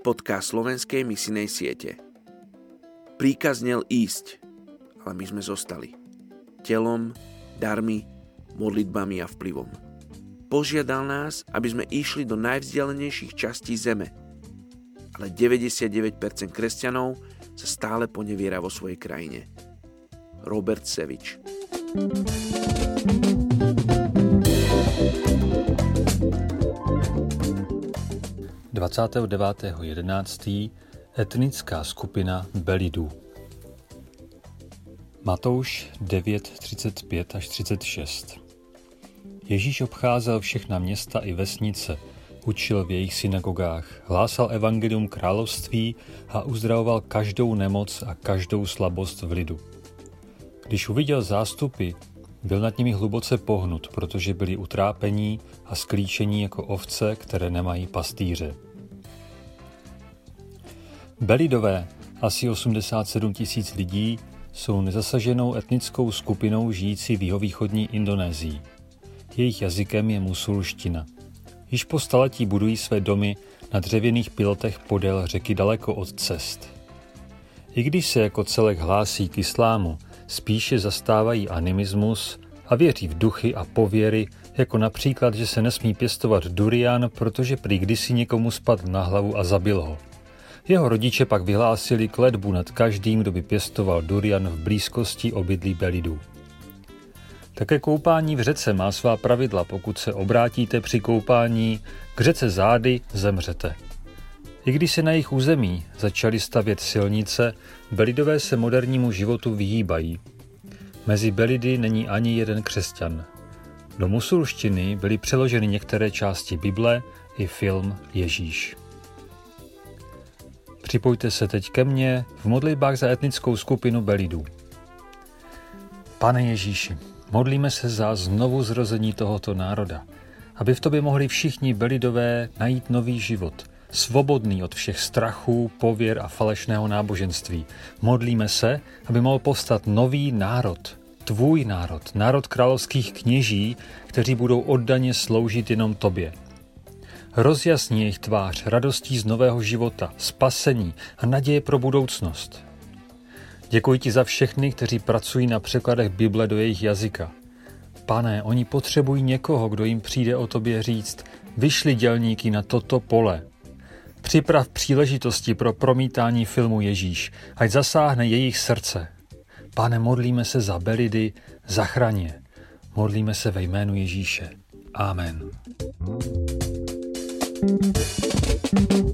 podcast slovenskej misinej siete. Príkaz znel ísť, ale my sme zostali. Telom, darmi, modlitbami a vplyvom. Požiadal nás, aby sme išli do najvzdialenejších častí zeme. Ale 99% kresťanov sa stále poneviera vo svojej krajine. Robert Sevič. Dvacátého etnická skupina Belidů. Matouš 9.35 až 36 Ježíš obcházel všechna města i vesnice, učil v jejich synagogách, hlásal evangelium království a uzdravoval každou nemoc a každou slabost v lidu. Když uviděl zástupy, byl nad nimi hluboce pohnut, protože byli utrápení a sklíčení jako ovce, které nemají pastýře. Belidové, asi 87 tisíc lidí, jsou nezasaženou etnickou skupinou žijící v jihovýchodní Indonésii. Jejich jazykem je musulština. Již po staletí budují své domy na dřevěných pilotech podél řeky daleko od cest. I když se jako celek hlásí k islámu, spíše zastávají animismus a věří v duchy a pověry, jako například, že se nesmí pěstovat durian, protože prý kdysi někomu spadl na hlavu a zabil ho – jeho rodiče pak vyhlásili kletbu nad každým, kdo by pěstoval durian v blízkosti obydlí Belidů. Také koupání v řece má svá pravidla. Pokud se obrátíte při koupání k řece zády, zemřete. I když se na jejich území začaly stavět silnice, Belidové se modernímu životu vyhýbají. Mezi Belidy není ani jeden křesťan. Do musulštiny byly přeloženy některé části Bible i film Ježíš. Připojte se teď ke mně v modlitbách za etnickou skupinu Belidů. Pane Ježíši, modlíme se za znovu zrození tohoto národa, aby v tobě mohli všichni Belidové najít nový život, svobodný od všech strachů, pověr a falešného náboženství. Modlíme se, aby mohl postat nový národ, tvůj národ, národ královských kněží, kteří budou oddaně sloužit jenom tobě – Rozjasní jejich tvář radostí z nového života, spasení a naděje pro budoucnost. Děkuji ti za všechny, kteří pracují na překladech Bible do jejich jazyka. Pane, oni potřebují někoho, kdo jim přijde o tobě říct, vyšli dělníky na toto pole. Připrav příležitosti pro promítání filmu Ježíš, ať zasáhne jejich srdce. Pane, modlíme se za Belidy, zachraně. Modlíme se ve jménu Ježíše. Amen. Thank you.